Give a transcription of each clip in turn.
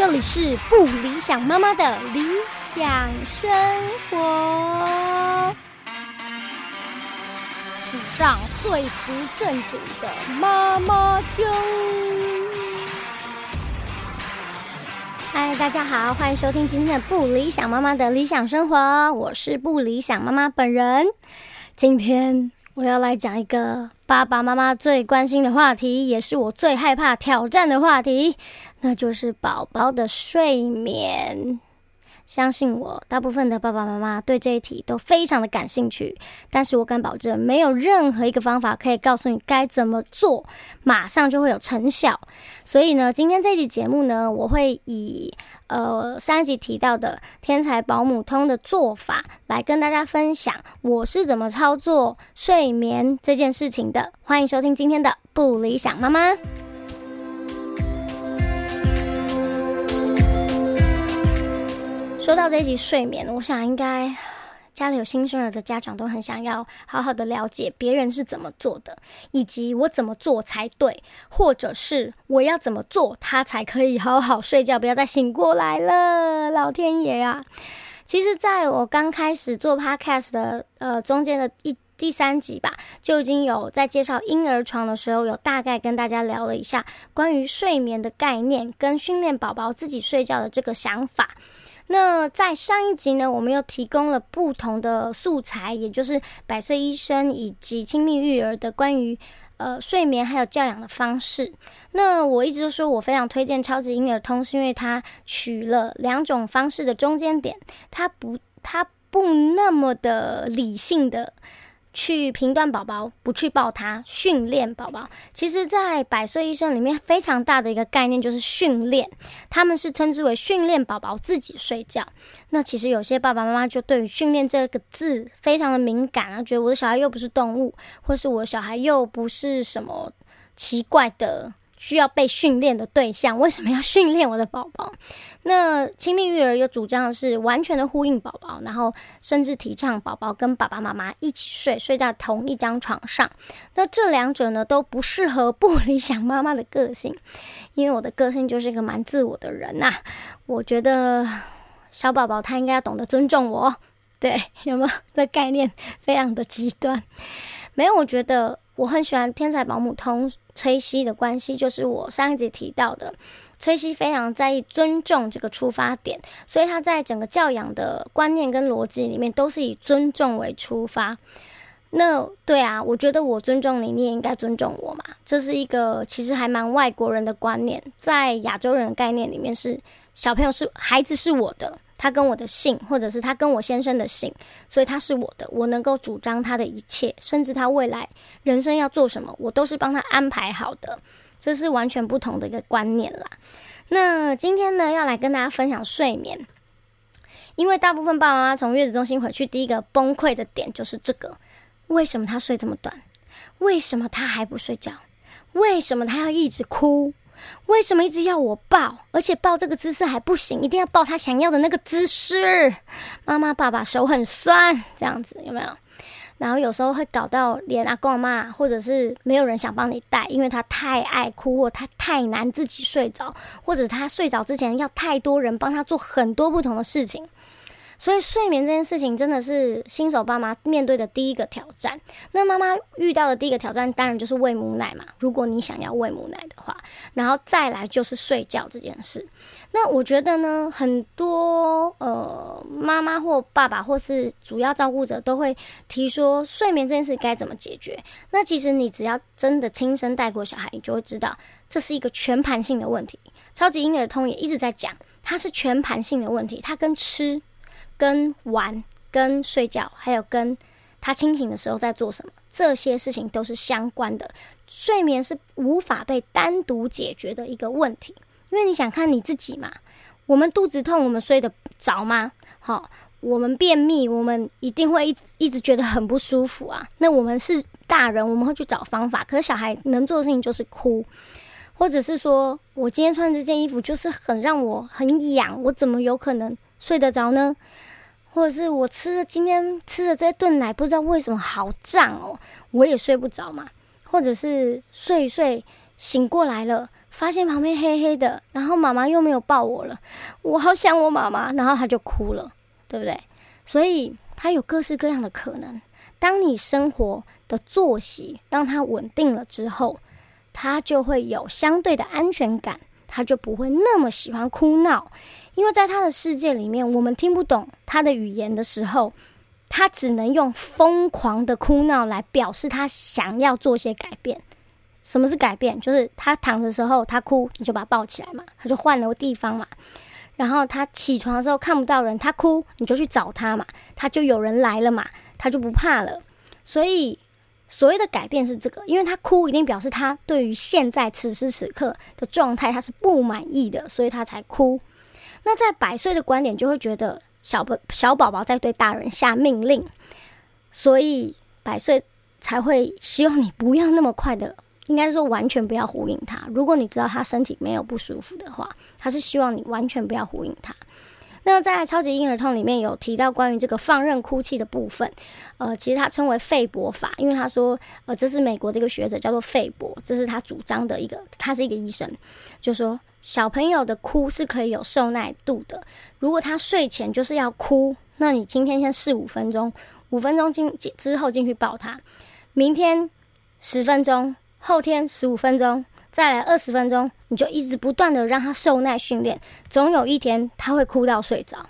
这里是不理想妈妈的理想生活，史上最不正经的妈妈经。嗨，大家好，欢迎收听今天的不理想妈妈的理想生活，我是不理想妈妈本人。今天我要来讲一个爸爸妈妈最关心的话题，也是我最害怕挑战的话题。那就是宝宝的睡眠。相信我，大部分的爸爸妈妈对这一题都非常的感兴趣。但是我敢保证，没有任何一个方法可以告诉你该怎么做，马上就会有成效。所以呢，今天这集节目呢，我会以呃上一集提到的天才保姆通的做法来跟大家分享，我是怎么操作睡眠这件事情的。欢迎收听今天的不理想妈妈。说到这一集睡眠，我想应该家里有新生儿的家长都很想要好好的了解别人是怎么做的，以及我怎么做才对，或者是我要怎么做他才可以好好睡觉，不要再醒过来了。老天爷啊！其实，在我刚开始做 podcast 的呃中间的一第三集吧，就已经有在介绍婴儿床的时候，有大概跟大家聊了一下关于睡眠的概念，跟训练宝宝自己睡觉的这个想法。那在上一集呢，我们又提供了不同的素材，也就是百岁医生以及亲密育儿的关于呃睡眠还有教养的方式。那我一直都说我非常推荐超级婴儿通，是因为它取了两种方式的中间点，它不它不那么的理性的。去评断宝宝，不去抱他，训练宝宝。其实，在百岁医生里面，非常大的一个概念就是训练，他们是称之为训练宝宝自己睡觉。那其实有些爸爸妈妈就对于训练这个字非常的敏感啊，觉得我的小孩又不是动物，或是我的小孩又不是什么奇怪的。需要被训练的对象，为什么要训练我的宝宝？那亲密育儿又主张的是完全的呼应宝宝，然后甚至提倡宝宝跟爸爸妈妈一起睡，睡在同一张床上。那这两者呢都不适合不理想妈妈的个性，因为我的个性就是一个蛮自我的人呐。我觉得小宝宝他应该要懂得尊重我，对，有没有？这概念非常的极端。没有，我觉得我很喜欢天才保姆通。崔西的关系就是我上一集提到的，崔西非常在意尊重这个出发点，所以他在整个教养的观念跟逻辑里面都是以尊重为出发。那对啊，我觉得我尊重你，你也应该尊重我嘛。这是一个其实还蛮外国人的观念，在亚洲人的概念里面是小朋友是孩子是我的。他跟我的姓，或者是他跟我先生的姓，所以他是我的，我能够主张他的一切，甚至他未来人生要做什么，我都是帮他安排好的。这是完全不同的一个观念啦。那今天呢，要来跟大家分享睡眠，因为大部分爸爸妈妈从月子中心回去，第一个崩溃的点就是这个：为什么他睡这么短？为什么他还不睡觉？为什么他要一直哭？为什么一直要我抱？而且抱这个姿势还不行，一定要抱他想要的那个姿势。妈妈、爸爸手很酸，这样子有没有？然后有时候会搞到连阿公阿妈，或者是没有人想帮你带，因为他太爱哭，或他太难自己睡着，或者他睡着之前要太多人帮他做很多不同的事情。所以睡眠这件事情真的是新手爸妈面对的第一个挑战。那妈妈遇到的第一个挑战当然就是喂母奶嘛。如果你想要喂母奶的话，然后再来就是睡觉这件事。那我觉得呢，很多呃妈妈或爸爸或是主要照顾者都会提说睡眠这件事该怎么解决。那其实你只要真的亲身带过小孩，你就会知道这是一个全盘性的问题。超级婴儿通也一直在讲，它是全盘性的问题，它跟吃。跟玩、跟睡觉，还有跟他清醒的时候在做什么，这些事情都是相关的。睡眠是无法被单独解决的一个问题，因为你想看你自己嘛。我们肚子痛，我们睡得着吗？好，我们便秘，我们一定会一直一直觉得很不舒服啊。那我们是大人，我们会去找方法。可是小孩能做的事情就是哭，或者是说我今天穿这件衣服。就是很让我很痒，我怎么有可能睡得着呢？或者是我吃的今天吃的这顿奶，不知道为什么好胀哦，我也睡不着嘛。或者是睡一睡醒过来了，发现旁边黑黑的，然后妈妈又没有抱我了，我好想我妈妈，然后他就哭了，对不对？所以他有各式各样的可能。当你生活的作息让他稳定了之后，他就会有相对的安全感，他就不会那么喜欢哭闹，因为在他的世界里面，我们听不懂他的语言的时候，他只能用疯狂的哭闹来表示他想要做些改变。什么是改变？就是他躺的时候他哭，你就把他抱起来嘛，他就换了个地方嘛。然后他起床的时候看不到人，他哭，你就去找他嘛，他就有人来了嘛，他就不怕了。所以所谓的改变是这个，因为他哭一定表示他对于现在此时此刻的状态他是不满意的，所以他才哭。那在百岁的观点就会觉得小宝小宝宝在对大人下命令，所以百岁才会希望你不要那么快的。应该说完全不要呼应他。如果你知道他身体没有不舒服的话，他是希望你完全不要呼应他。那在超级婴儿痛里面有提到关于这个放任哭泣的部分，呃，其实他称为费伯法，因为他说，呃，这是美国的一个学者叫做费伯，这是他主张的一个，他是一个医生，就说小朋友的哭是可以有受耐度的。如果他睡前就是要哭，那你今天先试五分钟，五分钟进之后进去抱他，明天十分钟。后天十五分钟，再来二十分钟，你就一直不断的让他受耐训练，总有一天他会哭到睡着。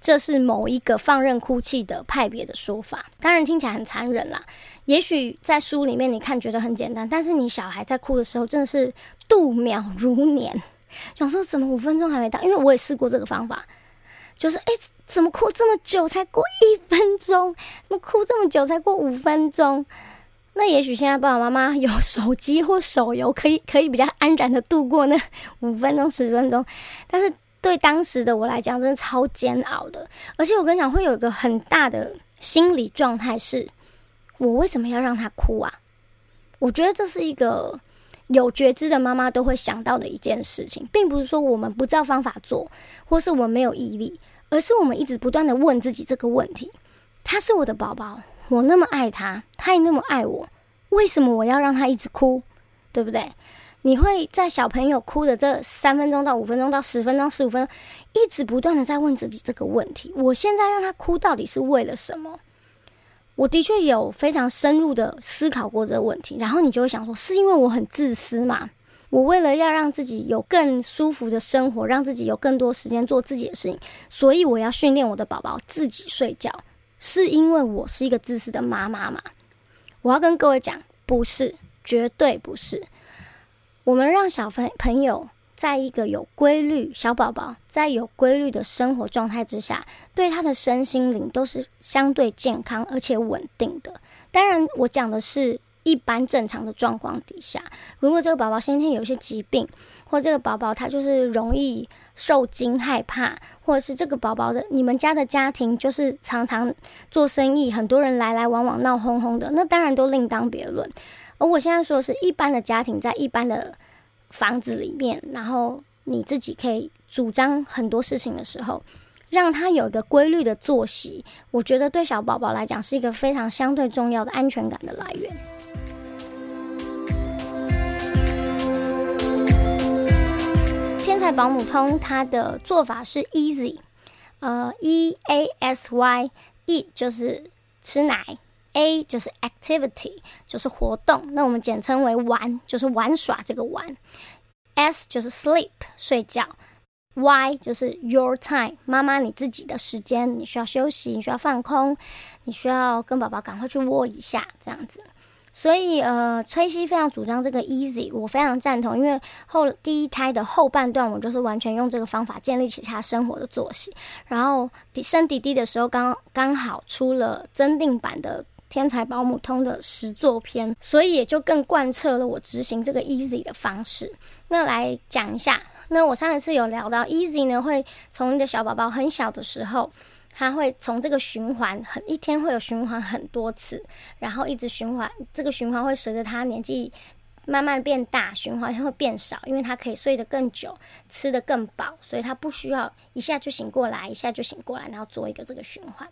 这是某一个放任哭泣的派别的说法，当然听起来很残忍啦。也许在书里面你看觉得很简单，但是你小孩在哭的时候真的是度秒如年，想说怎么五分钟还没到？因为我也试过这个方法，就是诶，怎么哭这么久才过一分钟？怎么哭这么久才过五分钟？那也许现在爸爸妈妈有手机或手游，可以可以比较安然的度过那五分钟十分钟，但是对当时的我来讲，真的超煎熬的。而且我跟你讲，会有一个很大的心理状态是：我为什么要让他哭啊？我觉得这是一个有觉知的妈妈都会想到的一件事情，并不是说我们不知道方法做，或是我们没有毅力，而是我们一直不断的问自己这个问题：他是我的宝宝。我那么爱他，他也那么爱我，为什么我要让他一直哭？对不对？你会在小朋友哭的这三分钟到五分钟到十分钟、十五分，一直不断的在问自己这个问题：我现在让他哭到底是为了什么？我的确有非常深入的思考过这个问题，然后你就会想说：是因为我很自私嘛？我为了要让自己有更舒服的生活，让自己有更多时间做自己的事情，所以我要训练我的宝宝自己睡觉。是因为我是一个自私的妈妈嘛？我要跟各位讲，不是，绝对不是。我们让小朋朋友在一个有规律，小宝宝在有规律的生活状态之下，对他的身心灵都是相对健康而且稳定的。当然，我讲的是一般正常的状况底下，如果这个宝宝先天有一些疾病，或这个宝宝他就是容易。受惊、害怕，或者是这个宝宝的，你们家的家庭就是常常做生意，很多人来来往往，闹哄哄的，那当然都另当别论。而我现在说的是一般的家庭，在一般的房子里面，然后你自己可以主张很多事情的时候，让他有一个规律的作息，我觉得对小宝宝来讲是一个非常相对重要的安全感的来源。天才保姆通，它的做法是 easy，呃，e a s y，e 就是吃奶，a 就是 activity，就是活动，那我们简称为玩，就是玩耍这个玩，s 就是 sleep 睡觉，y 就是 your time，妈妈你自己的时间，你需要休息，你需要放空，你需要跟宝宝赶快去窝一下，这样子。所以，呃，崔西非常主张这个 easy，我非常赞同。因为后第一胎的后半段，我就是完全用这个方法建立起他生活的作息。然后生弟弟的时候，刚刚好出了增订版的《天才保姆通》的实作篇，所以也就更贯彻了我执行这个 easy 的方式。那来讲一下，那我上一次有聊到 easy 呢，会从你的小宝宝很小的时候。他会从这个循环很一天会有循环很多次，然后一直循环。这个循环会随着他年纪慢慢变大，循环会变少，因为他可以睡得更久，吃得更饱，所以他不需要一下就醒过来，一下就醒过来，然后做一个这个循环。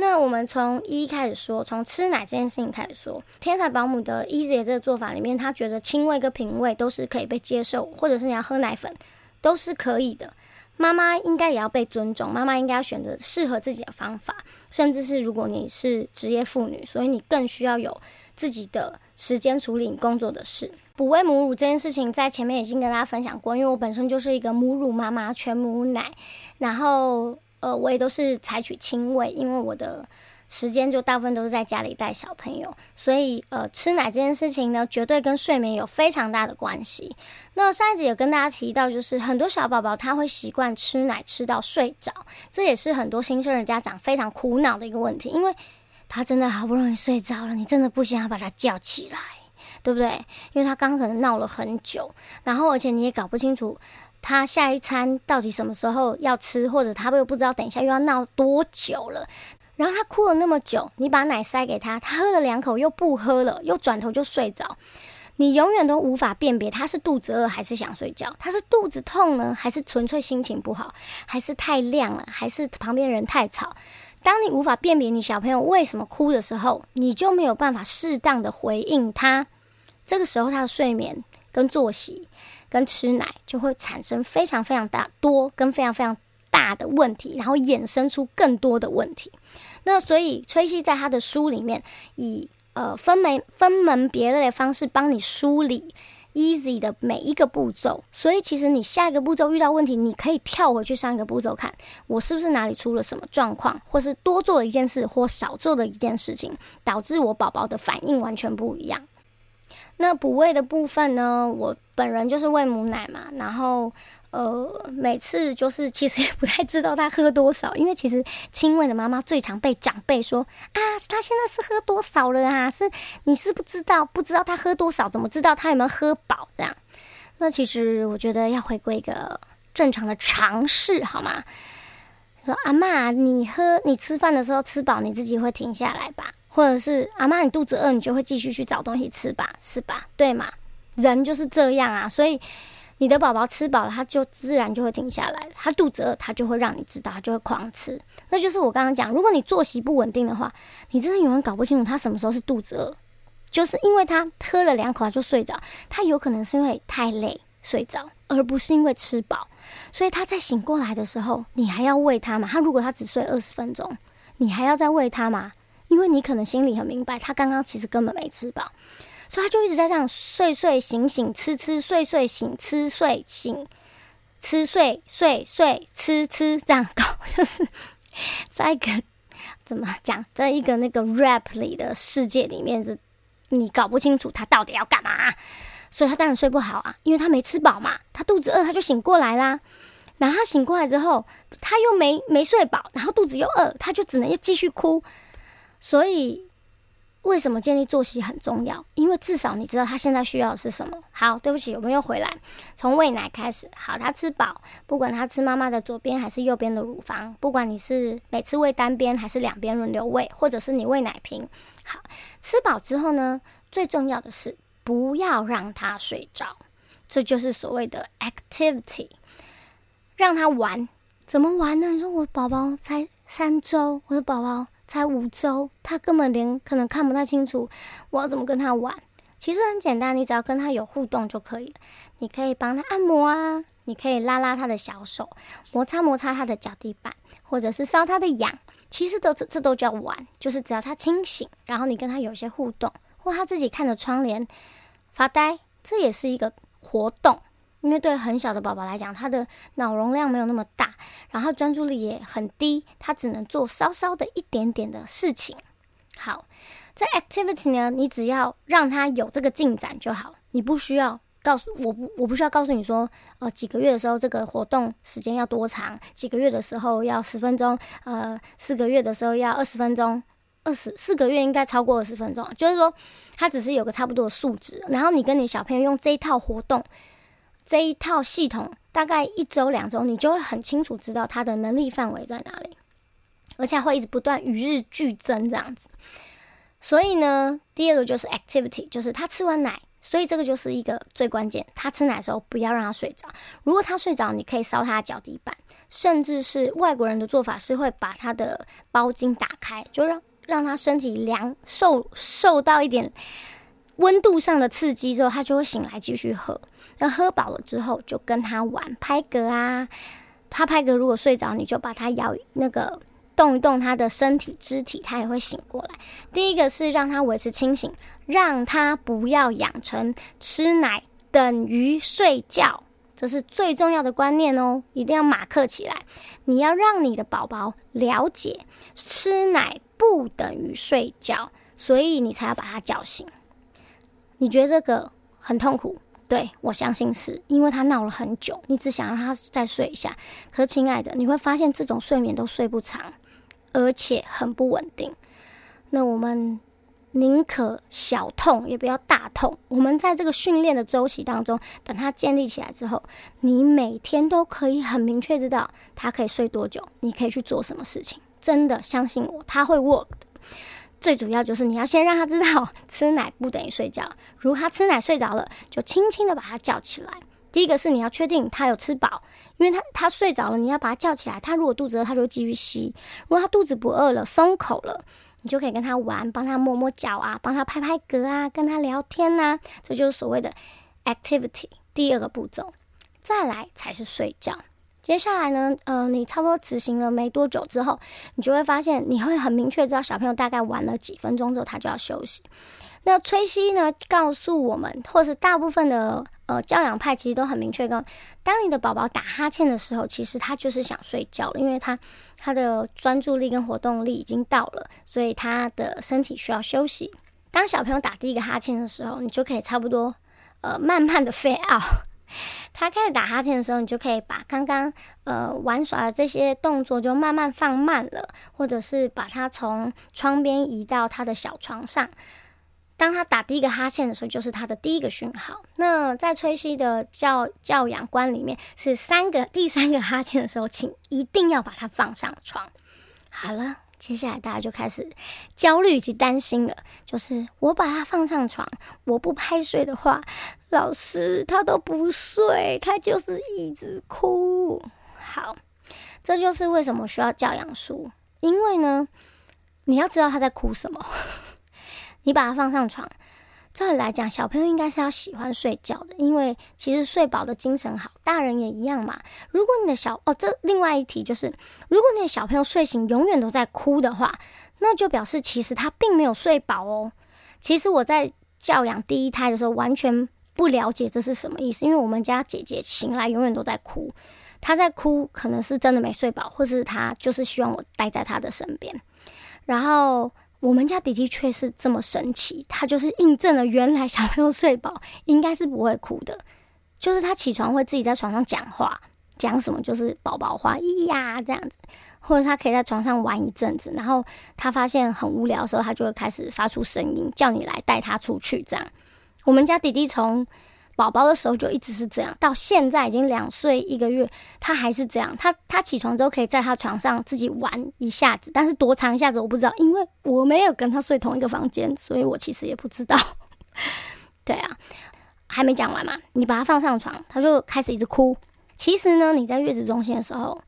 那我们从一开始说，从吃奶这件事情开始说，天才保姆的 Easy 这个做法里面，他觉得亲喂跟品味都是可以被接受，或者是你要喝奶粉都是可以的。妈妈应该也要被尊重，妈妈应该要选择适合自己的方法，甚至是如果你是职业妇女，所以你更需要有自己的时间处理你工作的事。补喂母乳这件事情，在前面已经跟大家分享过，因为我本身就是一个母乳妈妈，全母奶，然后。呃，我也都是采取亲喂，因为我的时间就大部分都是在家里带小朋友，所以呃，吃奶这件事情呢，绝对跟睡眠有非常大的关系。那上一集有跟大家提到，就是很多小宝宝他会习惯吃奶吃到睡着，这也是很多新生儿家长非常苦恼的一个问题，因为他真的好不容易睡着了，你真的不想要把他叫起来，对不对？因为他刚可能闹了很久，然后而且你也搞不清楚。他下一餐到底什么时候要吃，或者他又不知道等一下又要闹多久了。然后他哭了那么久，你把奶塞给他，他喝了两口又不喝了，又转头就睡着。你永远都无法辨别他是肚子饿还是想睡觉，他是肚子痛呢，还是纯粹心情不好，还是太亮了，还是旁边人太吵。当你无法辨别你小朋友为什么哭的时候，你就没有办法适当的回应他。这个时候他的睡眠跟作息。跟吃奶就会产生非常非常大多跟非常非常大的问题，然后衍生出更多的问题。那所以崔西在他的书里面以呃分门分门别类的方式帮你梳理 easy 的每一个步骤。所以其实你下一个步骤遇到问题，你可以跳回去上一个步骤看，我是不是哪里出了什么状况，或是多做了一件事或少做的一件事情，导致我宝宝的反应完全不一样。那补喂的部分呢？我本人就是喂母奶嘛，然后呃，每次就是其实也不太知道他喝多少，因为其实亲喂的妈妈最常被长辈说啊，他现在是喝多少了啊？是你是不知道，不知道他喝多少，怎么知道他有没有喝饱？这样，那其实我觉得要回归一个正常的常识，好吗？说阿妈，你喝你吃饭的时候吃饱，你自己会停下来吧？或者是阿妈，你肚子饿，你就会继续去找东西吃吧，是吧？对吗？人就是这样啊，所以你的宝宝吃饱了，他就自然就会停下来。他肚子饿，他就会让你知道，他就会狂吃。那就是我刚刚讲，如果你作息不稳定的话，你真的永远搞不清楚他什么时候是肚子饿，就是因为他喝了两口他就睡着，他有可能是因为太累睡着，而不是因为吃饱。所以他在醒过来的时候，你还要喂他嘛？他如果他只睡二十分钟，你还要再喂他吗？因为你可能心里很明白，他刚刚其实根本没吃饱，所以他就一直在这样睡睡醒醒吃吃睡睡醒吃睡醒吃睡睡睡吃吃这样搞，就是在一个怎么讲，在一个那个 rap 里的世界里面，是你搞不清楚他到底要干嘛，所以他当然睡不好啊，因为他没吃饱嘛，他肚子饿，他就醒过来啦。然后他醒过来之后，他又没没睡饱，然后肚子又饿，他就只能又继续哭。所以，为什么建立作息很重要？因为至少你知道他现在需要的是什么。好，对不起，我们又回来，从喂奶开始。好，他吃饱，不管他吃妈妈的左边还是右边的乳房，不管你是每次喂单边还是两边轮流喂，或者是你喂奶瓶。好，吃饱之后呢，最重要的是不要让他睡着，这就是所谓的 activity，让他玩。怎么玩呢？你说我宝宝才三周，我的宝宝。才五周，他根本连可能看不太清楚我要怎么跟他玩。其实很简单，你只要跟他有互动就可以了。你可以帮他按摩啊，你可以拉拉他的小手，摩擦摩擦他的脚底板，或者是搔他的痒。其实都这这都叫玩，就是只要他清醒，然后你跟他有些互动，或他自己看着窗帘发呆，这也是一个活动。因为对很小的宝宝来讲，他的脑容量没有那么大，然后专注力也很低，他只能做稍稍的一点点的事情。好，在 activity 呢，你只要让他有这个进展就好，你不需要告诉我不，我不需要告诉你说，呃，几个月的时候这个活动时间要多长，几个月的时候要十分钟，呃，四个月的时候要二十分钟，二十四个月应该超过二十分钟，就是说，他只是有个差不多的数值，然后你跟你小朋友用这一套活动。这一套系统大概一周两周，你就会很清楚知道他的能力范围在哪里，而且会一直不断与日俱增这样子。所以呢，第二个就是 activity，就是他吃完奶，所以这个就是一个最关键，他吃奶的时候不要让他睡着。如果他睡着，你可以烧他的脚底板，甚至是外国人的做法是会把他的包巾打开，就让让他身体凉受受到一点温度上的刺激之后，他就会醒来继续喝。那喝饱了之后，就跟他玩拍嗝啊。他拍嗝如果睡着，你就把他摇那个。动一动他的身体肢体，他也会醒过来。第一个是让他维持清醒，让他不要养成吃奶等于睡觉，这是最重要的观念哦，一定要马克起来。你要让你的宝宝了解，吃奶不等于睡觉，所以你才要把他叫醒。你觉得这个很痛苦？对我相信是因为他闹了很久，你只想让他再睡一下。可是，亲爱的，你会发现这种睡眠都睡不长。而且很不稳定，那我们宁可小痛也不要大痛。我们在这个训练的周期当中，等他建立起来之后，你每天都可以很明确知道他可以睡多久，你可以去做什么事情。真的相信我，他会 work 的。最主要就是你要先让他知道吃奶不等于睡觉。如他吃奶睡着了，就轻轻的把他叫起来。第一个是你要确定他有吃饱，因为他他睡着了，你要把他叫起来。他如果肚子饿，他就继续吸；如果他肚子不饿了，松口了，你就可以跟他玩，帮他摸摸脚啊，帮他拍拍嗝啊，跟他聊天呐。这就是所谓的 activity。第二个步骤，再来才是睡觉。接下来呢，呃，你差不多执行了没多久之后，你就会发现，你会很明确知道小朋友大概玩了几分钟之后，他就要休息。那崔西呢，告诉我们，或是大部分的。呃，教养派其实都很明确，跟当你的宝宝打哈欠的时候，其实他就是想睡觉了，因为他他的专注力跟活动力已经到了，所以他的身体需要休息。当小朋友打第一个哈欠的时候，你就可以差不多呃慢慢的飞奥。他开始打哈欠的时候，你就可以把刚刚呃玩耍的这些动作就慢慢放慢了，或者是把他从窗边移到他的小床上。当他打第一个哈欠的时候，就是他的第一个讯号。那在崔西的教教养观里面，是三个第三个哈欠的时候，请一定要把他放上床。好了，接下来大家就开始焦虑以及担心了，就是我把他放上床，我不拍睡的话，老师他都不睡，他就是一直哭。好，这就是为什么需要教养书，因为呢，你要知道他在哭什么。你把他放上床，照理来讲，小朋友应该是要喜欢睡觉的，因为其实睡饱的精神好，大人也一样嘛。如果你的小哦，这另外一题就是，如果你的小朋友睡醒永远都在哭的话，那就表示其实他并没有睡饱哦。其实我在教养第一胎的时候，完全不了解这是什么意思，因为我们家姐姐醒来永远都在哭，她在哭可能是真的没睡饱，或是她就是希望我待在她的身边，然后。我们家弟弟却是这么神奇，他就是印证了原来小朋友睡饱应该是不会哭的，就是他起床会自己在床上讲话，讲什么就是宝宝话，咿呀这样子，或者他可以在床上玩一阵子，然后他发现很无聊的时候，他就会开始发出声音，叫你来带他出去。这样，我们家弟弟从。宝宝的时候就一直是这样，到现在已经两岁一个月，他还是这样。他他起床之后可以在他床上自己玩一下子，但是多长一下子我不知道，因为我没有跟他睡同一个房间，所以我其实也不知道。对啊，还没讲完嘛，你把他放上床，他就开始一直哭。其实呢，你在月子中心的时候，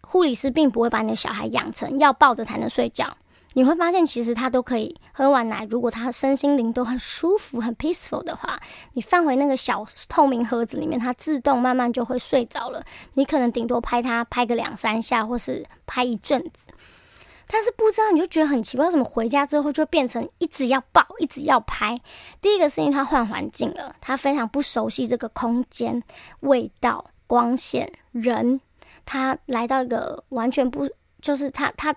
护理师并不会把你的小孩养成要抱着才能睡觉。你会发现，其实他都可以喝完奶。如果他身心灵都很舒服、很 peaceful 的话，你放回那个小透明盒子里面，它自动慢慢就会睡着了。你可能顶多拍它拍个两三下，或是拍一阵子。但是不知道你就觉得很奇怪，为什么回家之后就变成一直要抱、一直要拍？第一个是因为他换环境了，他非常不熟悉这个空间、味道、光线、人，他来到一个完全不就是他他。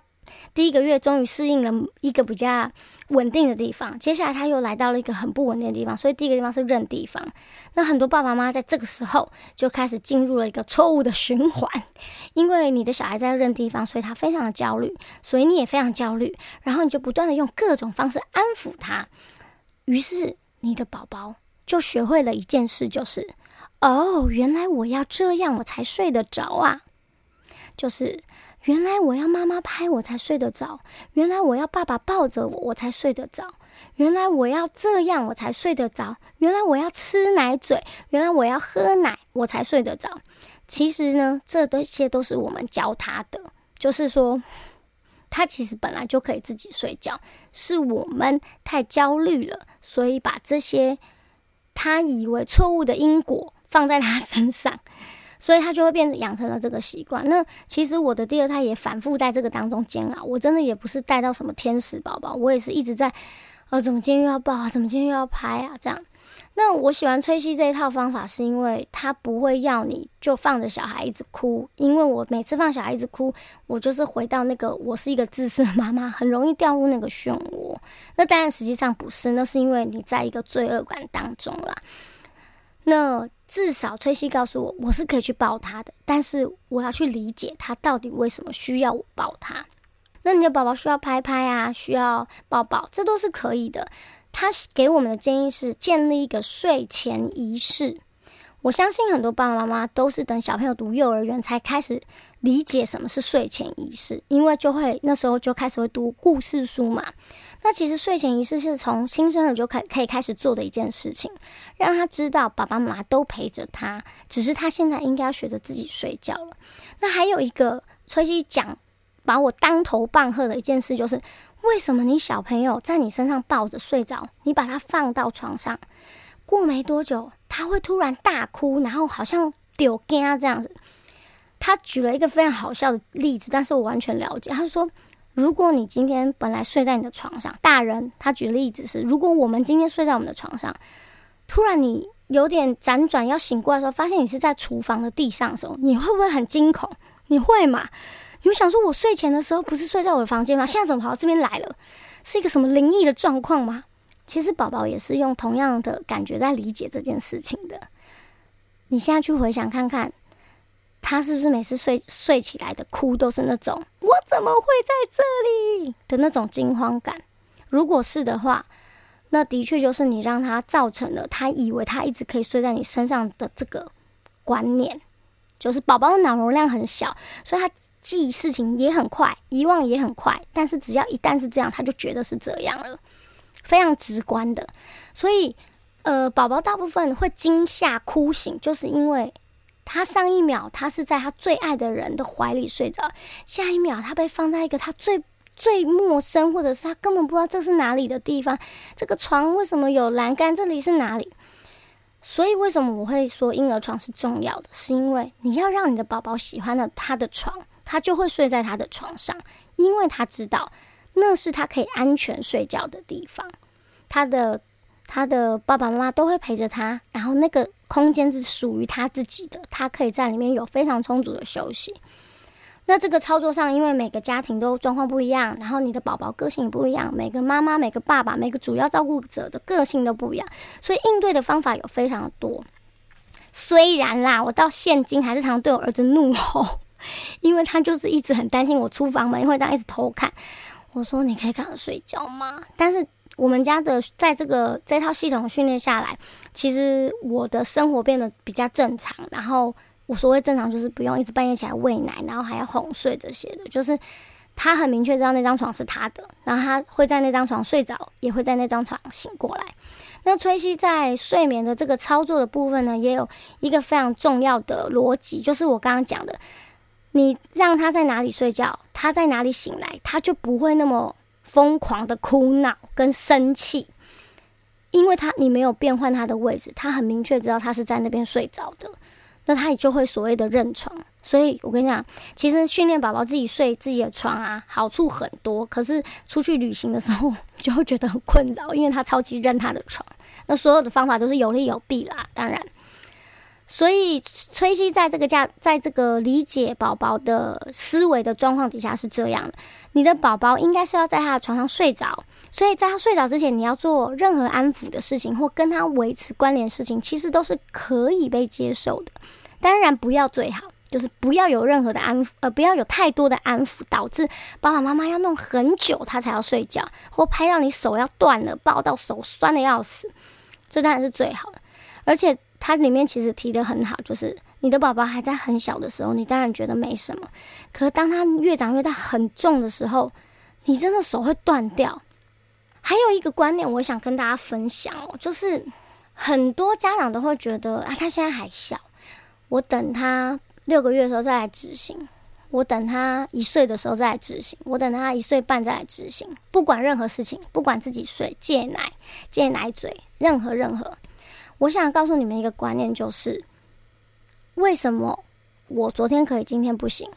第一个月终于适应了一个比较稳定的地方，接下来他又来到了一个很不稳定的地方，所以第一个地方是认地方。那很多爸爸妈妈在这个时候就开始进入了一个错误的循环，因为你的小孩在认地方，所以他非常的焦虑，所以你也非常焦虑，然后你就不断的用各种方式安抚他，于是你的宝宝就学会了一件事，就是哦，原来我要这样我才睡得着啊，就是。原来我要妈妈拍我才睡得着，原来我要爸爸抱着我我才睡得着，原来我要这样我才睡得着，原来我要吃奶嘴，原来我要喝奶我才睡得着。其实呢，这这些都是我们教他的，就是说，他其实本来就可以自己睡觉，是我们太焦虑了，所以把这些他以为错误的因果放在他身上。所以他就会变养成了这个习惯。那其实我的第二胎也反复在这个当中煎熬。我真的也不是带到什么天使宝宝，我也是一直在，呃，怎么今天又要抱啊？怎么今天又要拍啊？这样。那我喜欢吹吸这一套方法，是因为他不会要你就放着小孩一直哭。因为我每次放小孩一直哭，我就是回到那个我是一个自私的妈妈，很容易掉入那个漩涡。那当然实际上不是，那是因为你在一个罪恶感当中啦。那。至少崔西告诉我，我是可以去抱他的，但是我要去理解他到底为什么需要我抱他。那你的宝宝需要拍拍啊，需要抱抱，这都是可以的。他给我们的建议是建立一个睡前仪式。我相信很多爸爸妈妈都是等小朋友读幼儿园才开始理解什么是睡前仪式，因为就会那时候就开始会读故事书嘛。那其实睡前仪式是从新生儿就可可以开始做的一件事情，让他知道爸爸妈妈都陪着他，只是他现在应该要学着自己睡觉了。那还有一个崔西讲把我当头棒喝的一件事，就是为什么你小朋友在你身上抱着睡着，你把他放到床上，过没多久他会突然大哭，然后好像丢惊这样子。他举了一个非常好笑的例子，但是我完全了解。他说。如果你今天本来睡在你的床上，大人他举的例子是，如果我们今天睡在我们的床上，突然你有点辗转要醒过来的时候，发现你是在厨房的地上的时候，你会不会很惊恐？你会吗？你会想说，我睡前的时候不是睡在我的房间吗？现在怎么跑到这边来了？是一个什么灵异的状况吗？其实宝宝也是用同样的感觉在理解这件事情的。你现在去回想看看。他是不是每次睡睡起来的哭都是那种“我怎么会在这里”的那种惊慌感？如果是的话，那的确就是你让他造成了他以为他一直可以睡在你身上的这个观念。就是宝宝的脑容量很小，所以他记事情也很快，遗忘也很快。但是只要一旦是这样，他就觉得是这样了，非常直观的。所以，呃，宝宝大部分会惊吓哭醒，就是因为。他上一秒他是在他最爱的人的怀里睡着，下一秒他被放在一个他最最陌生，或者是他根本不知道这是哪里的地方。这个床为什么有栏杆？这里是哪里？所以为什么我会说婴儿床是重要的？是因为你要让你的宝宝喜欢的他的床，他就会睡在他的床上，因为他知道那是他可以安全睡觉的地方。他的他的爸爸妈妈都会陪着他，然后那个。空间是属于他自己的，他可以在里面有非常充足的休息。那这个操作上，因为每个家庭都状况不一样，然后你的宝宝个性也不一样，每个妈妈、每个爸爸、每个主要照顾者的个性都不一样，所以应对的方法有非常的多。虽然啦，我到现今还是常对我儿子怒吼，因为他就是一直很担心我出房门会这样一直偷看。我说：“你可以赶快睡觉吗？”但是。我们家的在这个这套系统训练下来，其实我的生活变得比较正常。然后我所谓正常，就是不用一直半夜起来喂奶，然后还要哄睡这些的。就是他很明确知道那张床是他的，然后他会在那张床睡着，也会在那张床醒过来。那崔西在睡眠的这个操作的部分呢，也有一个非常重要的逻辑，就是我刚刚讲的，你让他在哪里睡觉，他在哪里醒来，他就不会那么。疯狂的哭闹跟生气，因为他你没有变换他的位置，他很明确知道他是在那边睡着的，那他也就会所谓的认床。所以我跟你讲，其实训练宝宝自己睡自己的床啊，好处很多。可是出去旅行的时候就会觉得很困扰，因为他超级认他的床。那所有的方法都是有利有弊啦，当然。所以，崔西在这个家，在这个理解宝宝的思维的状况底下是这样的：你的宝宝应该是要在他的床上睡着，所以在他睡着之前，你要做任何安抚的事情或跟他维持关联事情，其实都是可以被接受的。当然，不要最好就是不要有任何的安抚，呃，不要有太多的安抚，导致爸爸妈妈要弄很久他才要睡觉，或拍到你手要断了，抱到手酸的要死，这当然是最好的，而且。它里面其实提的很好，就是你的宝宝还在很小的时候，你当然觉得没什么。可当他越长越大、很重的时候，你真的手会断掉。还有一个观念，我想跟大家分享哦，就是很多家长都会觉得啊，他现在还小，我等他六个月的时候再来执行，我等他一岁的时候再来执行，我等他一岁半再来执行。不管任何事情，不管自己睡、戒奶、戒奶嘴，任何任何，我想告诉你们一个观念，就是为什么我昨天可以，今天不行？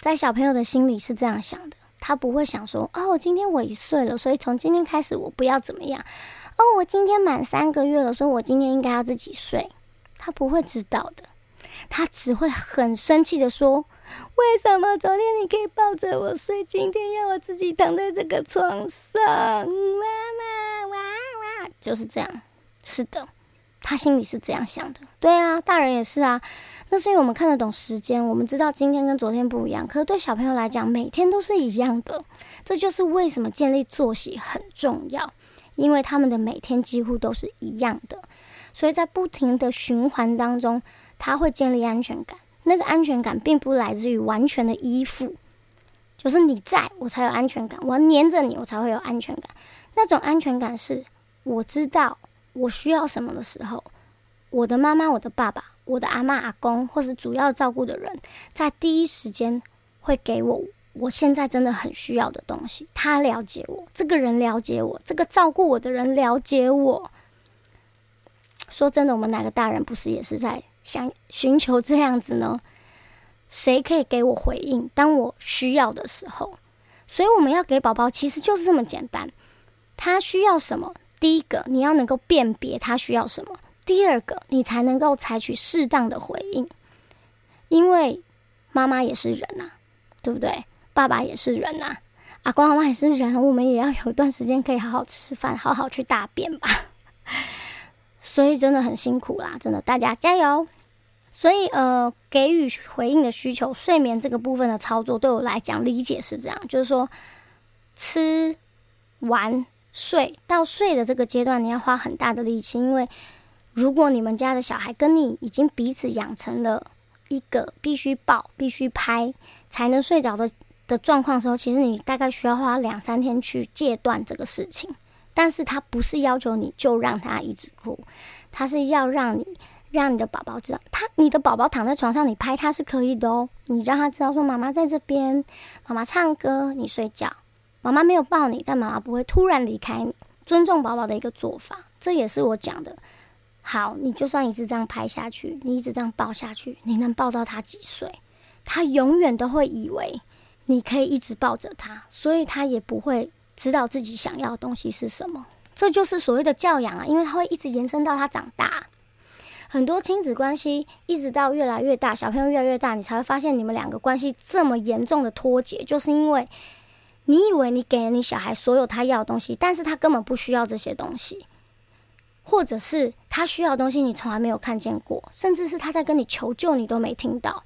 在小朋友的心里是这样想的。他不会想说哦，今天我一岁了，所以从今天开始我不要怎么样。哦，我今天满三个月了，所以我今天应该要自己睡。他不会知道的，他只会很生气的说：“为什么昨天你可以抱着我睡，今天要我自己躺在这个床上？”妈妈，哇哇，就是这样。是的，他心里是这样想的。对啊，大人也是啊。那是因为我们看得懂时间，我们知道今天跟昨天不一样。可是对小朋友来讲，每天都是一样的。这就是为什么建立作息很重要，因为他们的每天几乎都是一样的。所以在不停的循环当中，他会建立安全感。那个安全感并不来自于完全的依附，就是你在我才有安全感，我要黏着你，我才会有安全感。那种安全感是我知道我需要什么的时候，我的妈妈，我的爸爸。我的阿妈、阿公，或是主要照顾的人，在第一时间会给我我现在真的很需要的东西。他了解我，这个人了解我，这个照顾我的人了解我。说真的，我们哪个大人不是也是在想寻求这样子呢？谁可以给我回应？当我需要的时候，所以我们要给宝宝，其实就是这么简单。他需要什么？第一个，你要能够辨别他需要什么。第二个，你才能够采取适当的回应，因为妈妈也是人呐，对不对？爸爸也是人呐，阿公阿妈也是人，我们也要有一段时间可以好好吃饭，好好去大便吧。所以真的很辛苦啦，真的，大家加油。所以呃，给予回应的需求，睡眠这个部分的操作，对我来讲理解是这样，就是说吃完睡到睡的这个阶段，你要花很大的力气，因为。如果你们家的小孩跟你已经彼此养成了一个必须抱、必须拍才能睡着的的状况时候，其实你大概需要花两三天去戒断这个事情。但是他不是要求你就让他一直哭，他是要让你让你的宝宝知道，他你的宝宝躺在床上，你拍他是可以的哦。你让他知道说妈妈在这边，妈妈唱歌，你睡觉，妈妈没有抱你，但妈妈不会突然离开你，尊重宝宝的一个做法，这也是我讲的。好，你就算一直这样拍下去，你一直这样抱下去，你能抱到他几岁？他永远都会以为你可以一直抱着他，所以他也不会知道自己想要的东西是什么。这就是所谓的教养啊，因为他会一直延伸到他长大。很多亲子关系一直到越来越大，小朋友越来越大，你才会发现你们两个关系这么严重的脱节，就是因为你以为你给了你小孩所有他要的东西，但是他根本不需要这些东西。或者是他需要的东西，你从来没有看见过，甚至是他在跟你求救，你都没听到。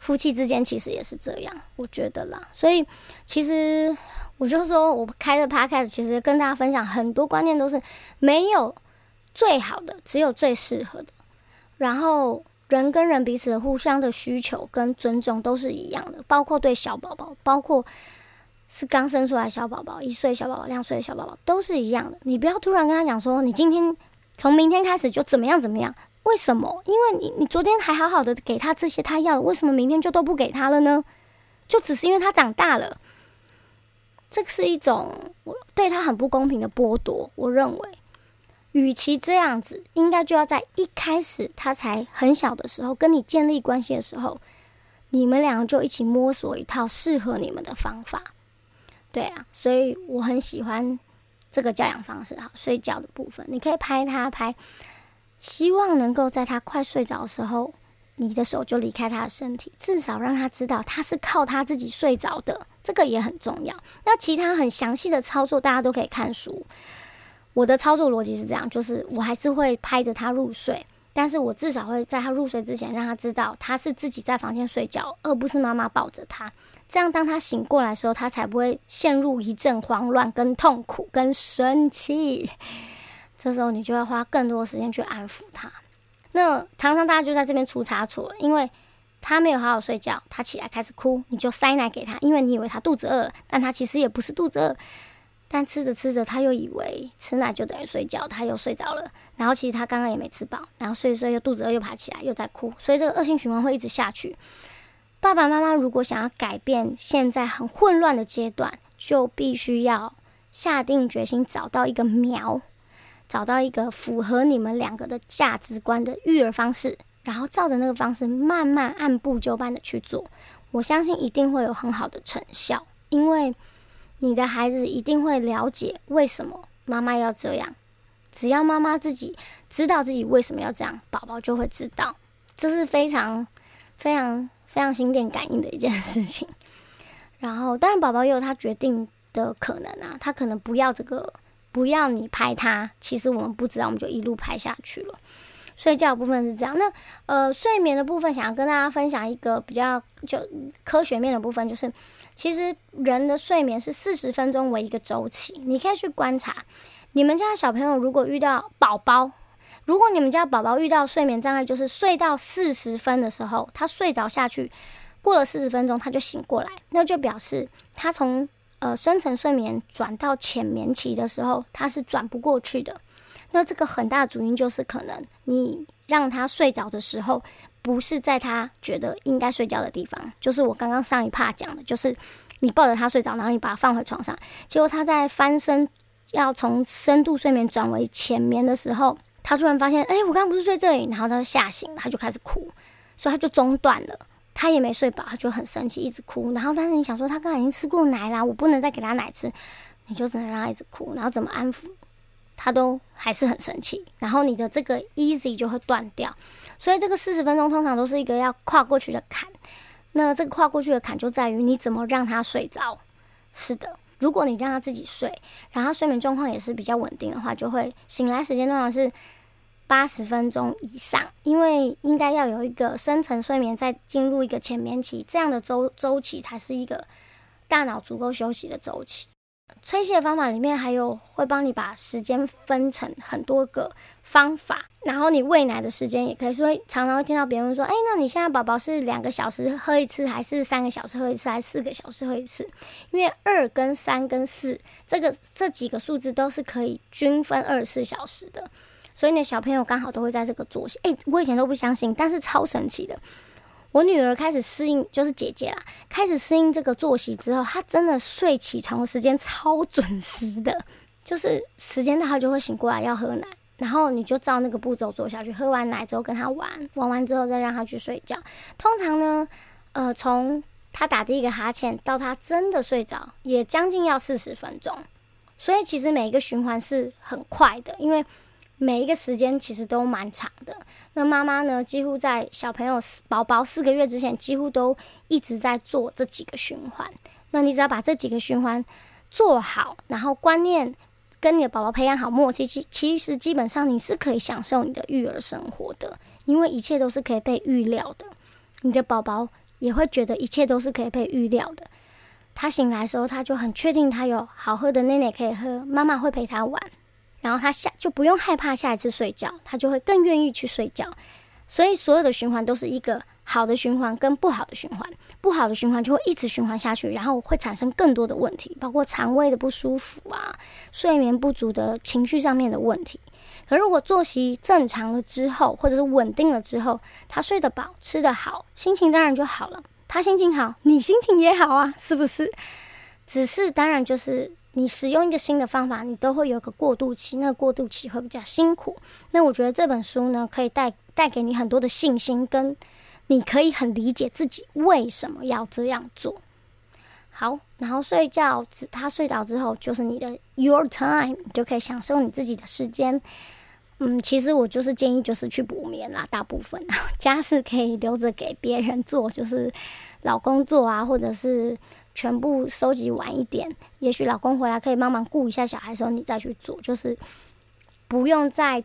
夫妻之间其实也是这样，我觉得啦。所以其实我就说，我开的 podcast 其实跟大家分享很多观念，都是没有最好的，只有最适合的。然后人跟人彼此互相的需求跟尊重都是一样的，包括对小宝宝，包括。是刚生出来小宝宝，一岁小宝宝，两岁的小宝宝都是一样的。你不要突然跟他讲说，你今天从明天开始就怎么样怎么样？为什么？因为你你昨天还好好的给他这些他要，为什么明天就都不给他了呢？就只是因为他长大了，这是一种我对他很不公平的剥夺。我认为，与其这样子，应该就要在一开始他才很小的时候跟你建立关系的时候，你们两个就一起摸索一套适合你们的方法。对啊，所以我很喜欢这个教养方式哈。睡觉的部分，你可以拍他拍，希望能够在他快睡着的时候，你的手就离开他的身体，至少让他知道他是靠他自己睡着的，这个也很重要。那其他很详细的操作，大家都可以看书。我的操作逻辑是这样，就是我还是会拍着他入睡。但是我至少会在他入睡之前，让他知道他是自己在房间睡觉，而不是妈妈抱着他。这样，当他醒过来的时候，他才不会陷入一阵慌乱、跟痛苦、跟生气。这时候，你就要花更多时间去安抚他。那常常大家就在这边出差错，因为他没有好好睡觉，他起来开始哭，你就塞奶给他，因为你以为他肚子饿了，但他其实也不是肚子饿。但吃着吃着，他又以为吃奶就等于睡觉，他又睡着了。然后其实他刚刚也没吃饱，然后睡一睡又肚子饿，又爬起来又在哭，所以这个恶性循环会一直下去。爸爸妈妈如果想要改变现在很混乱的阶段，就必须要下定决心找到一个苗，找到一个符合你们两个的价值观的育儿方式，然后照着那个方式慢慢按部就班的去做。我相信一定会有很好的成效，因为你的孩子一定会了解为什么妈妈要这样。只要妈妈自己知道自己为什么要这样，宝宝就会知道。这是非常非常。非常心电感应的一件事情，然后当然宝宝也有他决定的可能啊，他可能不要这个，不要你拍他，其实我们不知道，我们就一路拍下去了。睡觉部分是这样，那呃睡眠的部分，想要跟大家分享一个比较就科学面的部分，就是其实人的睡眠是四十分钟为一个周期，你可以去观察你们家小朋友如果遇到宝宝。如果你们家宝宝遇到睡眠障碍，就是睡到四十分的时候，他睡着下去，过了四十分钟他就醒过来，那就表示他从呃深层睡眠转到浅眠期的时候，他是转不过去的。那这个很大的主因就是可能你让他睡着的时候，不是在他觉得应该睡觉的地方，就是我刚刚上一趴讲的，就是你抱着他睡着，然后你把他放回床上，结果他在翻身要从深度睡眠转为浅眠的时候。他突然发现，哎，我刚刚不是睡这里，然后他吓醒，他就开始哭，所以他就中断了。他也没睡饱，他就很生气，一直哭。然后，但是你想说，他刚才已经吃过奶啦，我不能再给他奶吃，你就只能让他一直哭。然后怎么安抚，他都还是很生气。然后你的这个 easy 就会断掉。所以这个四十分钟通常都是一个要跨过去的坎。那这个跨过去的坎就在于你怎么让他睡着。是的。如果你让他自己睡，然后睡眠状况也是比较稳定的话，就会醒来时间通常是八十分钟以上，因为应该要有一个深层睡眠，再进入一个浅眠期，这样的周周期才是一个大脑足够休息的周期。吹气的方法里面还有会帮你把时间分成很多个方法，然后你喂奶的时间也可以。所以常常会听到别人说：“哎，那你现在宝宝是两个小时喝一次，还是三个小时喝一次，还是四个小时喝一次？”因为二跟三跟四这个这几个数字都是可以均分二十四小时的，所以你的小朋友刚好都会在这个作息。哎，我以前都不相信，但是超神奇的。我女儿开始适应，就是姐姐啦，开始适应这个作息之后，她真的睡起床的时间超准时的，就是时间到她就会醒过来要喝奶，然后你就照那个步骤做下去，喝完奶之后跟她玩，玩完之后再让她去睡觉。通常呢，呃，从她打第一个哈欠到她真的睡着，也将近要四十分钟，所以其实每一个循环是很快的，因为。每一个时间其实都蛮长的。那妈妈呢，几乎在小朋友宝宝四个月之前，几乎都一直在做这几个循环。那你只要把这几个循环做好，然后观念跟你的宝宝培养好默契，其其实基本上你是可以享受你的育儿生活的，因为一切都是可以被预料的。你的宝宝也会觉得一切都是可以被预料的。他醒来的时候，他就很确定他有好喝的奶奶可以喝，妈妈会陪他玩。然后他下就不用害怕下一次睡觉，他就会更愿意去睡觉。所以所有的循环都是一个好的循环跟不好的循环，不好的循环就会一直循环下去，然后会产生更多的问题，包括肠胃的不舒服啊、睡眠不足的情绪上面的问题。可如果作息正常了之后，或者是稳定了之后，他睡得饱、吃得好，心情当然就好了。他心情好，你心情也好啊，是不是？只是当然就是。你使用一个新的方法，你都会有个过渡期，那个过渡期会比较辛苦。那我觉得这本书呢，可以带带给你很多的信心，跟你可以很理解自己为什么要这样做。好，然后睡觉，他睡着之后就是你的 your time，你就可以享受你自己的时间。嗯，其实我就是建议就是去补眠啦，大部分 家事可以留着给别人做，就是老公做啊，或者是。全部收集完一点，也许老公回来可以帮忙顾一下小孩的时候，你再去做，就是不用在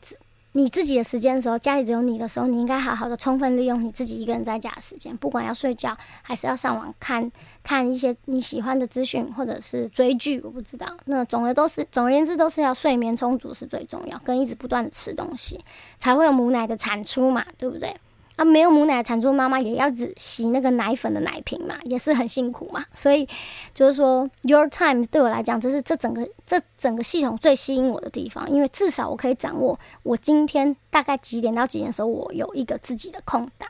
你自己的时间的时候，家里只有你的时候，你应该好好的充分利用你自己一个人在家的时间，不管要睡觉还是要上网看看一些你喜欢的资讯，或者是追剧，我不知道。那总的都是，总而言之都是要睡眠充足是最重要，跟一直不断的吃东西，才会有母奶的产出嘛，对不对？啊，没有母奶的产出妈妈也要只洗那个奶粉的奶瓶嘛，也是很辛苦嘛。所以就是说，Your Time 对我来讲，这是这整个这整个系统最吸引我的地方，因为至少我可以掌握我今天大概几点到几点的时候，我有一个自己的空档。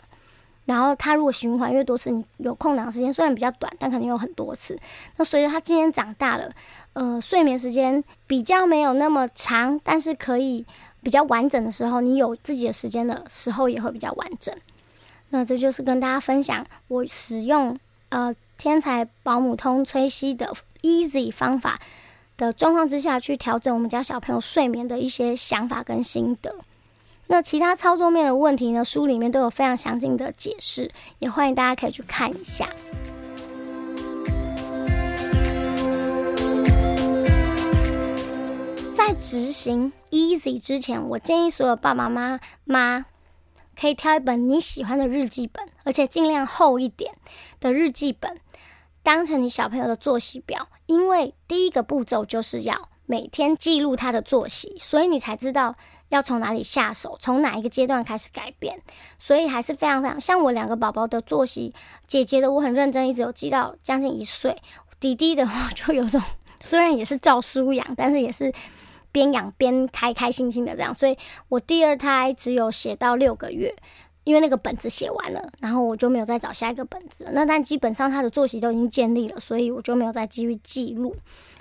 然后他如果循环越多次，你有空档时间虽然比较短，但肯定有很多次。那随着他今天长大了，呃，睡眠时间比较没有那么长，但是可以比较完整的时候，你有自己的时间的时候也会比较完整。那这就是跟大家分享我使用呃天才保姆通吹吸的 Easy 方法的状况之下去调整我们家小朋友睡眠的一些想法跟心得。那其他操作面的问题呢？书里面都有非常详尽的解释，也欢迎大家可以去看一下。在执行 Easy 之前，我建议所有爸爸妈妈可以挑一本你喜欢的日记本，而且尽量厚一点的日记本，当成你小朋友的作息表。因为第一个步骤就是要每天记录他的作息，所以你才知道。要从哪里下手？从哪一个阶段开始改变？所以还是非常非常像我两个宝宝的作息，姐姐的我很认真，一直有记到将近一岁。弟弟的话就有种，虽然也是照书养，但是也是边养边开开心心的这样。所以我第二胎只有写到六个月，因为那个本子写完了，然后我就没有再找下一个本子。那但基本上他的作息都已经建立了，所以我就没有再继续记录。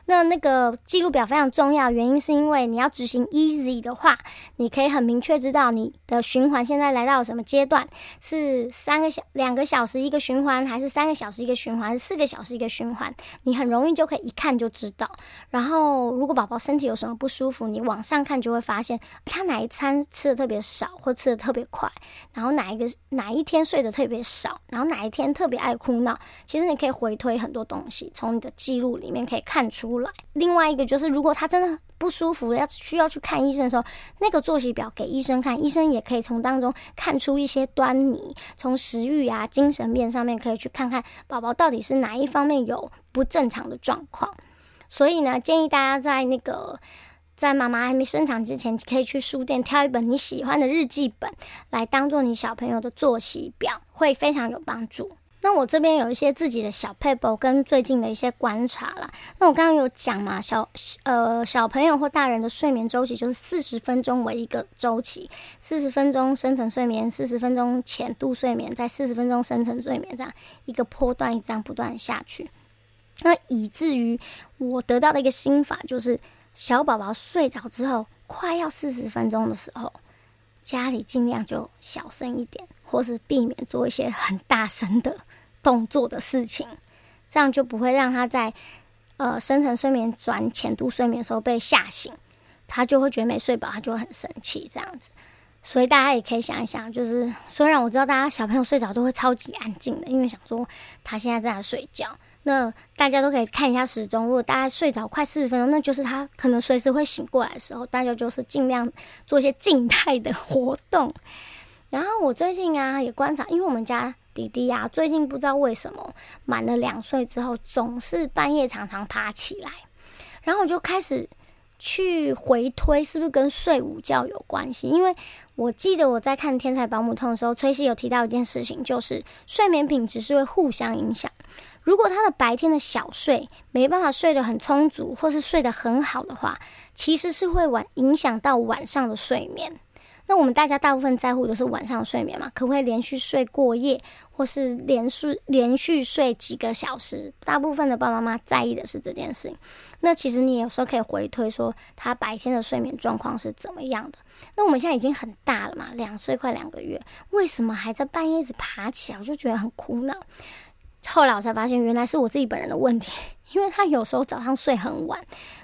那那个记录表非常重要，原因是因为你要执行 easy 的话，你可以很明确知道你的循环现在来到什么阶段，是三个小两个小时一个循环，还是三个小时一个循环，还是四个小时一个循环，你很容易就可以一看就知道。然后如果宝宝身体有什么不舒服，你往上看就会发现他哪一餐吃的特别少，或吃的特别快，然后哪一个哪一天睡得特别少，然后哪一天特别爱哭闹。其实你可以回推很多东西，从你的记录里面可以看出。另外一个就是，如果他真的不舒服，要需要去看医生的时候，那个作息表给医生看，医生也可以从当中看出一些端倪，从食欲啊、精神面上面可以去看看宝宝到底是哪一方面有不正常的状况。所以呢，建议大家在那个在妈妈还没生产之前，可以去书店挑一本你喜欢的日记本来当做你小朋友的作息表，会非常有帮助。那我这边有一些自己的小 paper 跟最近的一些观察啦。那我刚刚有讲嘛，小呃小朋友或大人的睡眠周期就是四十分钟为一个周期，四十分钟深层睡眠，四十分钟浅度睡眠，在四十分钟深层睡眠这样一个波段，这样不断下去。那以至于我得到的一个心法就是，小宝宝睡着之后，快要四十分钟的时候。家里尽量就小声一点，或是避免做一些很大声的动作的事情，这样就不会让他在呃深层睡眠转浅度睡眠的时候被吓醒，他就会觉得没睡饱，他就会很生气这样子。所以大家也可以想一想，就是虽然我知道大家小朋友睡着都会超级安静的，因为想说他现在正在睡觉。那大家都可以看一下时钟，如果大家睡着快四十分钟，那就是他可能随时会醒过来的时候，大家就是尽量做一些静态的活动。然后我最近啊也观察，因为我们家弟弟啊最近不知道为什么满了两岁之后，总是半夜常常爬起来，然后我就开始去回推是不是跟睡午觉有关系？因为我记得我在看《天才保姆通》的时候，崔西有提到一件事情，就是睡眠品质是会互相影响。如果他的白天的小睡没办法睡得很充足，或是睡得很好的话，其实是会晚影响到晚上的睡眠。那我们大家大部分在乎的是晚上睡眠嘛？可不可以连续睡过夜，或是连续连续睡几个小时？大部分的爸爸妈妈在意的是这件事情。那其实你有时候可以回推说，他白天的睡眠状况是怎么样的？那我们现在已经很大了嘛，两岁快两个月，为什么还在半夜一直爬起来？我就觉得很苦恼。后来我才发现，原来是我自己本人的问题，因为他有时候早上睡很晚，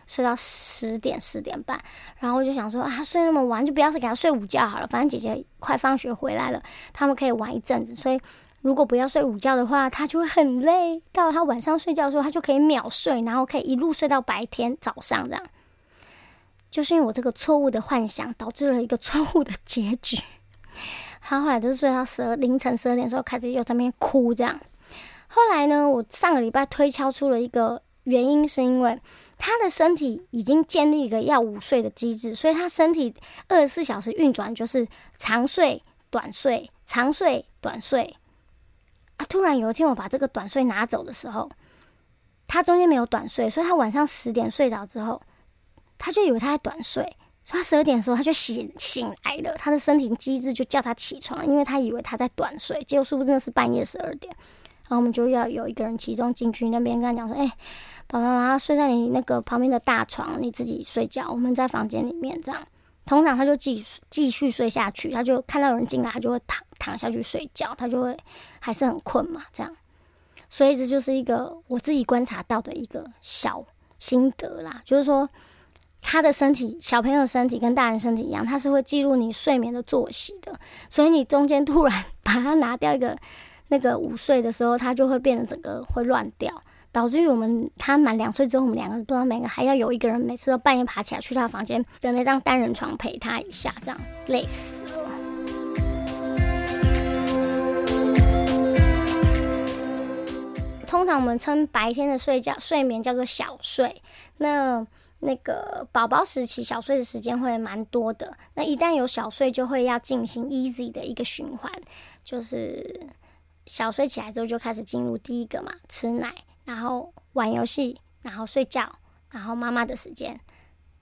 睡到十点十点半，然后我就想说啊，睡那么晚就不要给他睡午觉好了，反正姐姐快放学回来了，他们可以玩一阵子。所以如果不要睡午觉的话，他就会很累。到了他晚上睡觉的时候，他就可以秒睡，然后可以一路睡到白天早上这样。就是因为我这个错误的幻想，导致了一个错误的结局。他后来就是睡到十二凌晨十二点的时候，开始又在那边哭这样。后来呢，我上个礼拜推敲出了一个原因，是因为他的身体已经建立一个要午睡的机制，所以他身体二十四小时运转就是长睡、短睡、长睡、短睡啊。突然有一天我把这个短睡拿走的时候，他中间没有短睡，所以他晚上十点睡着之后，他就以为他在短睡。所以他十二点的时候他就醒醒来了，他的身体机制就叫他起床，因为他以为他在短睡，结果殊不知那是半夜十二点。然后我们就要有一个人其中进去那边跟他讲说：“哎，爸爸妈妈睡在你那个旁边的大床，你自己睡觉，我们在房间里面这样。”通常他就继续继续睡下去，他就看到有人进来，他就会躺躺下去睡觉，他就会还是很困嘛，这样。所以这就是一个我自己观察到的一个小心得啦，就是说他的身体，小朋友身体跟大人身体一样，他是会记录你睡眠的作息的。所以你中间突然 把它拿掉一个那个午睡的时候，他就会变得整个会乱掉。导致于我们他满两岁之后，我们两个不知道每个还要有一个人每次都半夜爬起来去他房间的那张单人床陪他一下，这样累死了。通常我们称白天的睡觉睡眠叫做小睡，那那个宝宝时期小睡的时间会蛮多的。那一旦有小睡，就会要进行 easy 的一个循环，就是小睡起来之后就开始进入第一个嘛，吃奶。然后玩游戏，然后睡觉，然后妈妈的时间，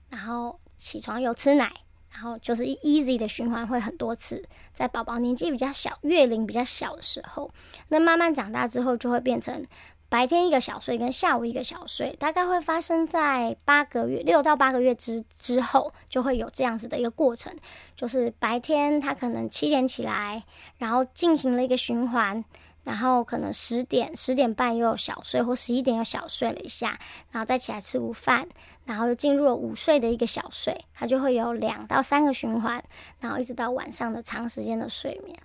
然后起床又吃奶，然后就是 easy 的循环会很多次。在宝宝年纪比较小、月龄比较小的时候，那慢慢长大之后就会变成白天一个小睡跟下午一个小睡，大概会发生在八个月、六到八个月之之后，就会有这样子的一个过程，就是白天他可能七点起来，然后进行了一个循环。然后可能十点、十点半又有小睡，或十一点又小睡了一下，然后再起来吃午饭，然后又进入了午睡的一个小睡，它就会有两到三个循环，然后一直到晚上的长时间的睡眠。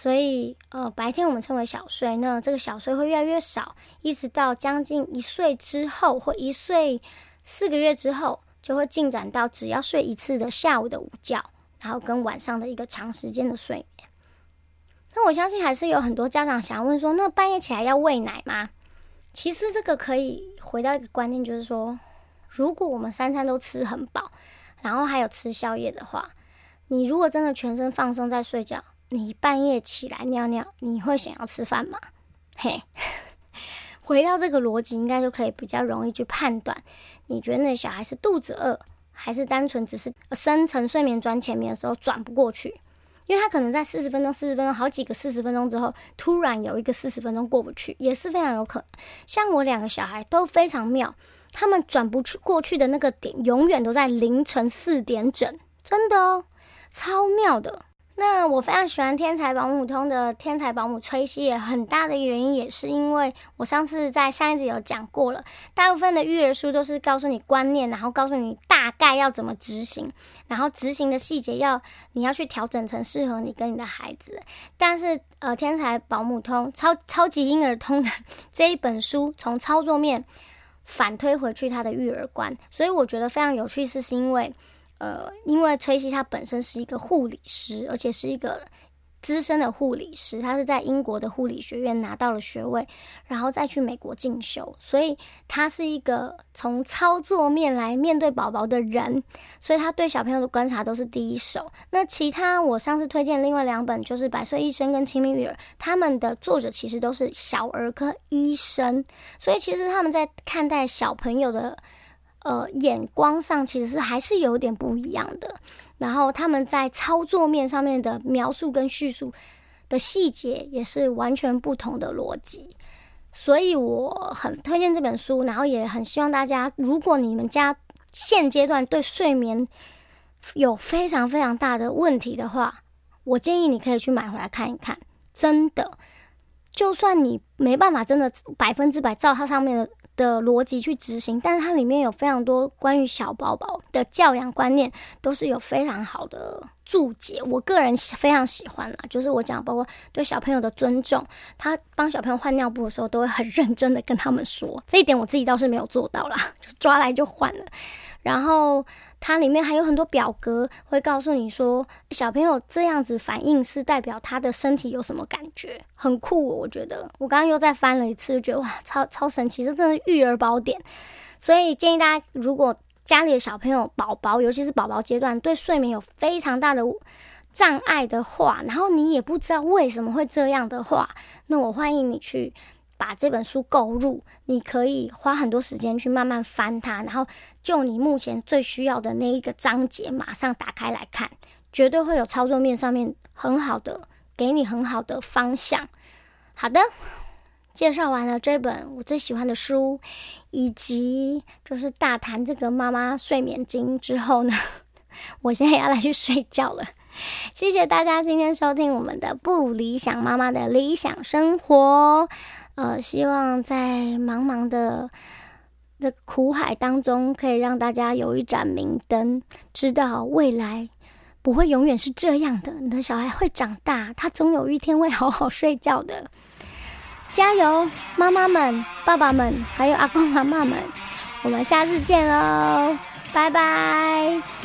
所以，呃，白天我们称为小睡，那这个小睡会越来越少，一直到将近一岁之后，或一岁四个月之后，就会进展到只要睡一次的下午的午觉，然后跟晚上的一个长时间的睡眠。那我相信还是有很多家长想要问说，那半夜起来要喂奶吗？其实这个可以回到一个观念，就是说，如果我们三餐都吃很饱，然后还有吃宵夜的话，你如果真的全身放松在睡觉，你半夜起来尿尿，你会想要吃饭吗？嘿，回到这个逻辑，应该就可以比较容易去判断，你觉得那小孩是肚子饿，还是单纯只是深层睡眠转浅眠的时候转不过去？因为他可能在四十分钟、四十分钟、好几个四十分钟之后，突然有一个四十分钟过不去，也是非常有可能。像我两个小孩都非常妙，他们转不去过去的那个点，永远都在凌晨四点整，真的哦，超妙的。那我非常喜欢天才保姆通的天才保姆崔西，很大的原因也是因为我上次在上一集有讲过了，大部分的育儿书都是告诉你观念，然后告诉你大概要怎么执行，然后执行的细节要你要去调整成适合你跟你的孩子。但是呃，天才保姆通超超级婴儿通的这一本书，从操作面反推回去他的育儿观，所以我觉得非常有趣，是是因为。呃，因为崔西他本身是一个护理师，而且是一个资深的护理师，他是在英国的护理学院拿到了学位，然后再去美国进修，所以他是一个从操作面来面对宝宝的人，所以他对小朋友的观察都是第一手。那其他我上次推荐另外两本就是《百岁医生》跟《亲密育儿》，他们的作者其实都是小儿科医生，所以其实他们在看待小朋友的。呃，眼光上其实是还是有点不一样的。然后他们在操作面上面的描述跟叙述的细节也是完全不同的逻辑。所以我很推荐这本书，然后也很希望大家，如果你们家现阶段对睡眠有非常非常大的问题的话，我建议你可以去买回来看一看。真的，就算你没办法真的百分之百照它上面的。的逻辑去执行，但是它里面有非常多关于小宝宝的教养观念，都是有非常好的注解。我个人非常喜欢啦，就是我讲包括对小朋友的尊重，他帮小朋友换尿布的时候，都会很认真的跟他们说，这一点我自己倒是没有做到啦，就抓来就换了，然后。它里面还有很多表格，会告诉你说小朋友这样子反应是代表他的身体有什么感觉，很酷。我觉得我刚刚又再翻了一次，觉得哇，超超神奇，这真的育儿宝典。所以建议大家，如果家里的小朋友宝宝，尤其是宝宝阶段，对睡眠有非常大的障碍的话，然后你也不知道为什么会这样的话，那我欢迎你去把这本书购入。你可以花很多时间去慢慢翻它，然后就你目前最需要的那一个章节，马上打开来看，绝对会有操作面上面很好的，给你很好的方向。好的，介绍完了这本我最喜欢的书，以及就是大谈这个妈妈睡眠经之后呢，我现在要来去睡觉了。谢谢大家今天收听我们的不理想妈妈的理想生活。呃，希望在茫茫的的苦海当中，可以让大家有一盏明灯，知道未来不会永远是这样的。你的小孩会长大，他总有一天会好好睡觉的。加油，妈妈们、爸爸们，还有阿公阿妈们，我们下次见喽，拜拜。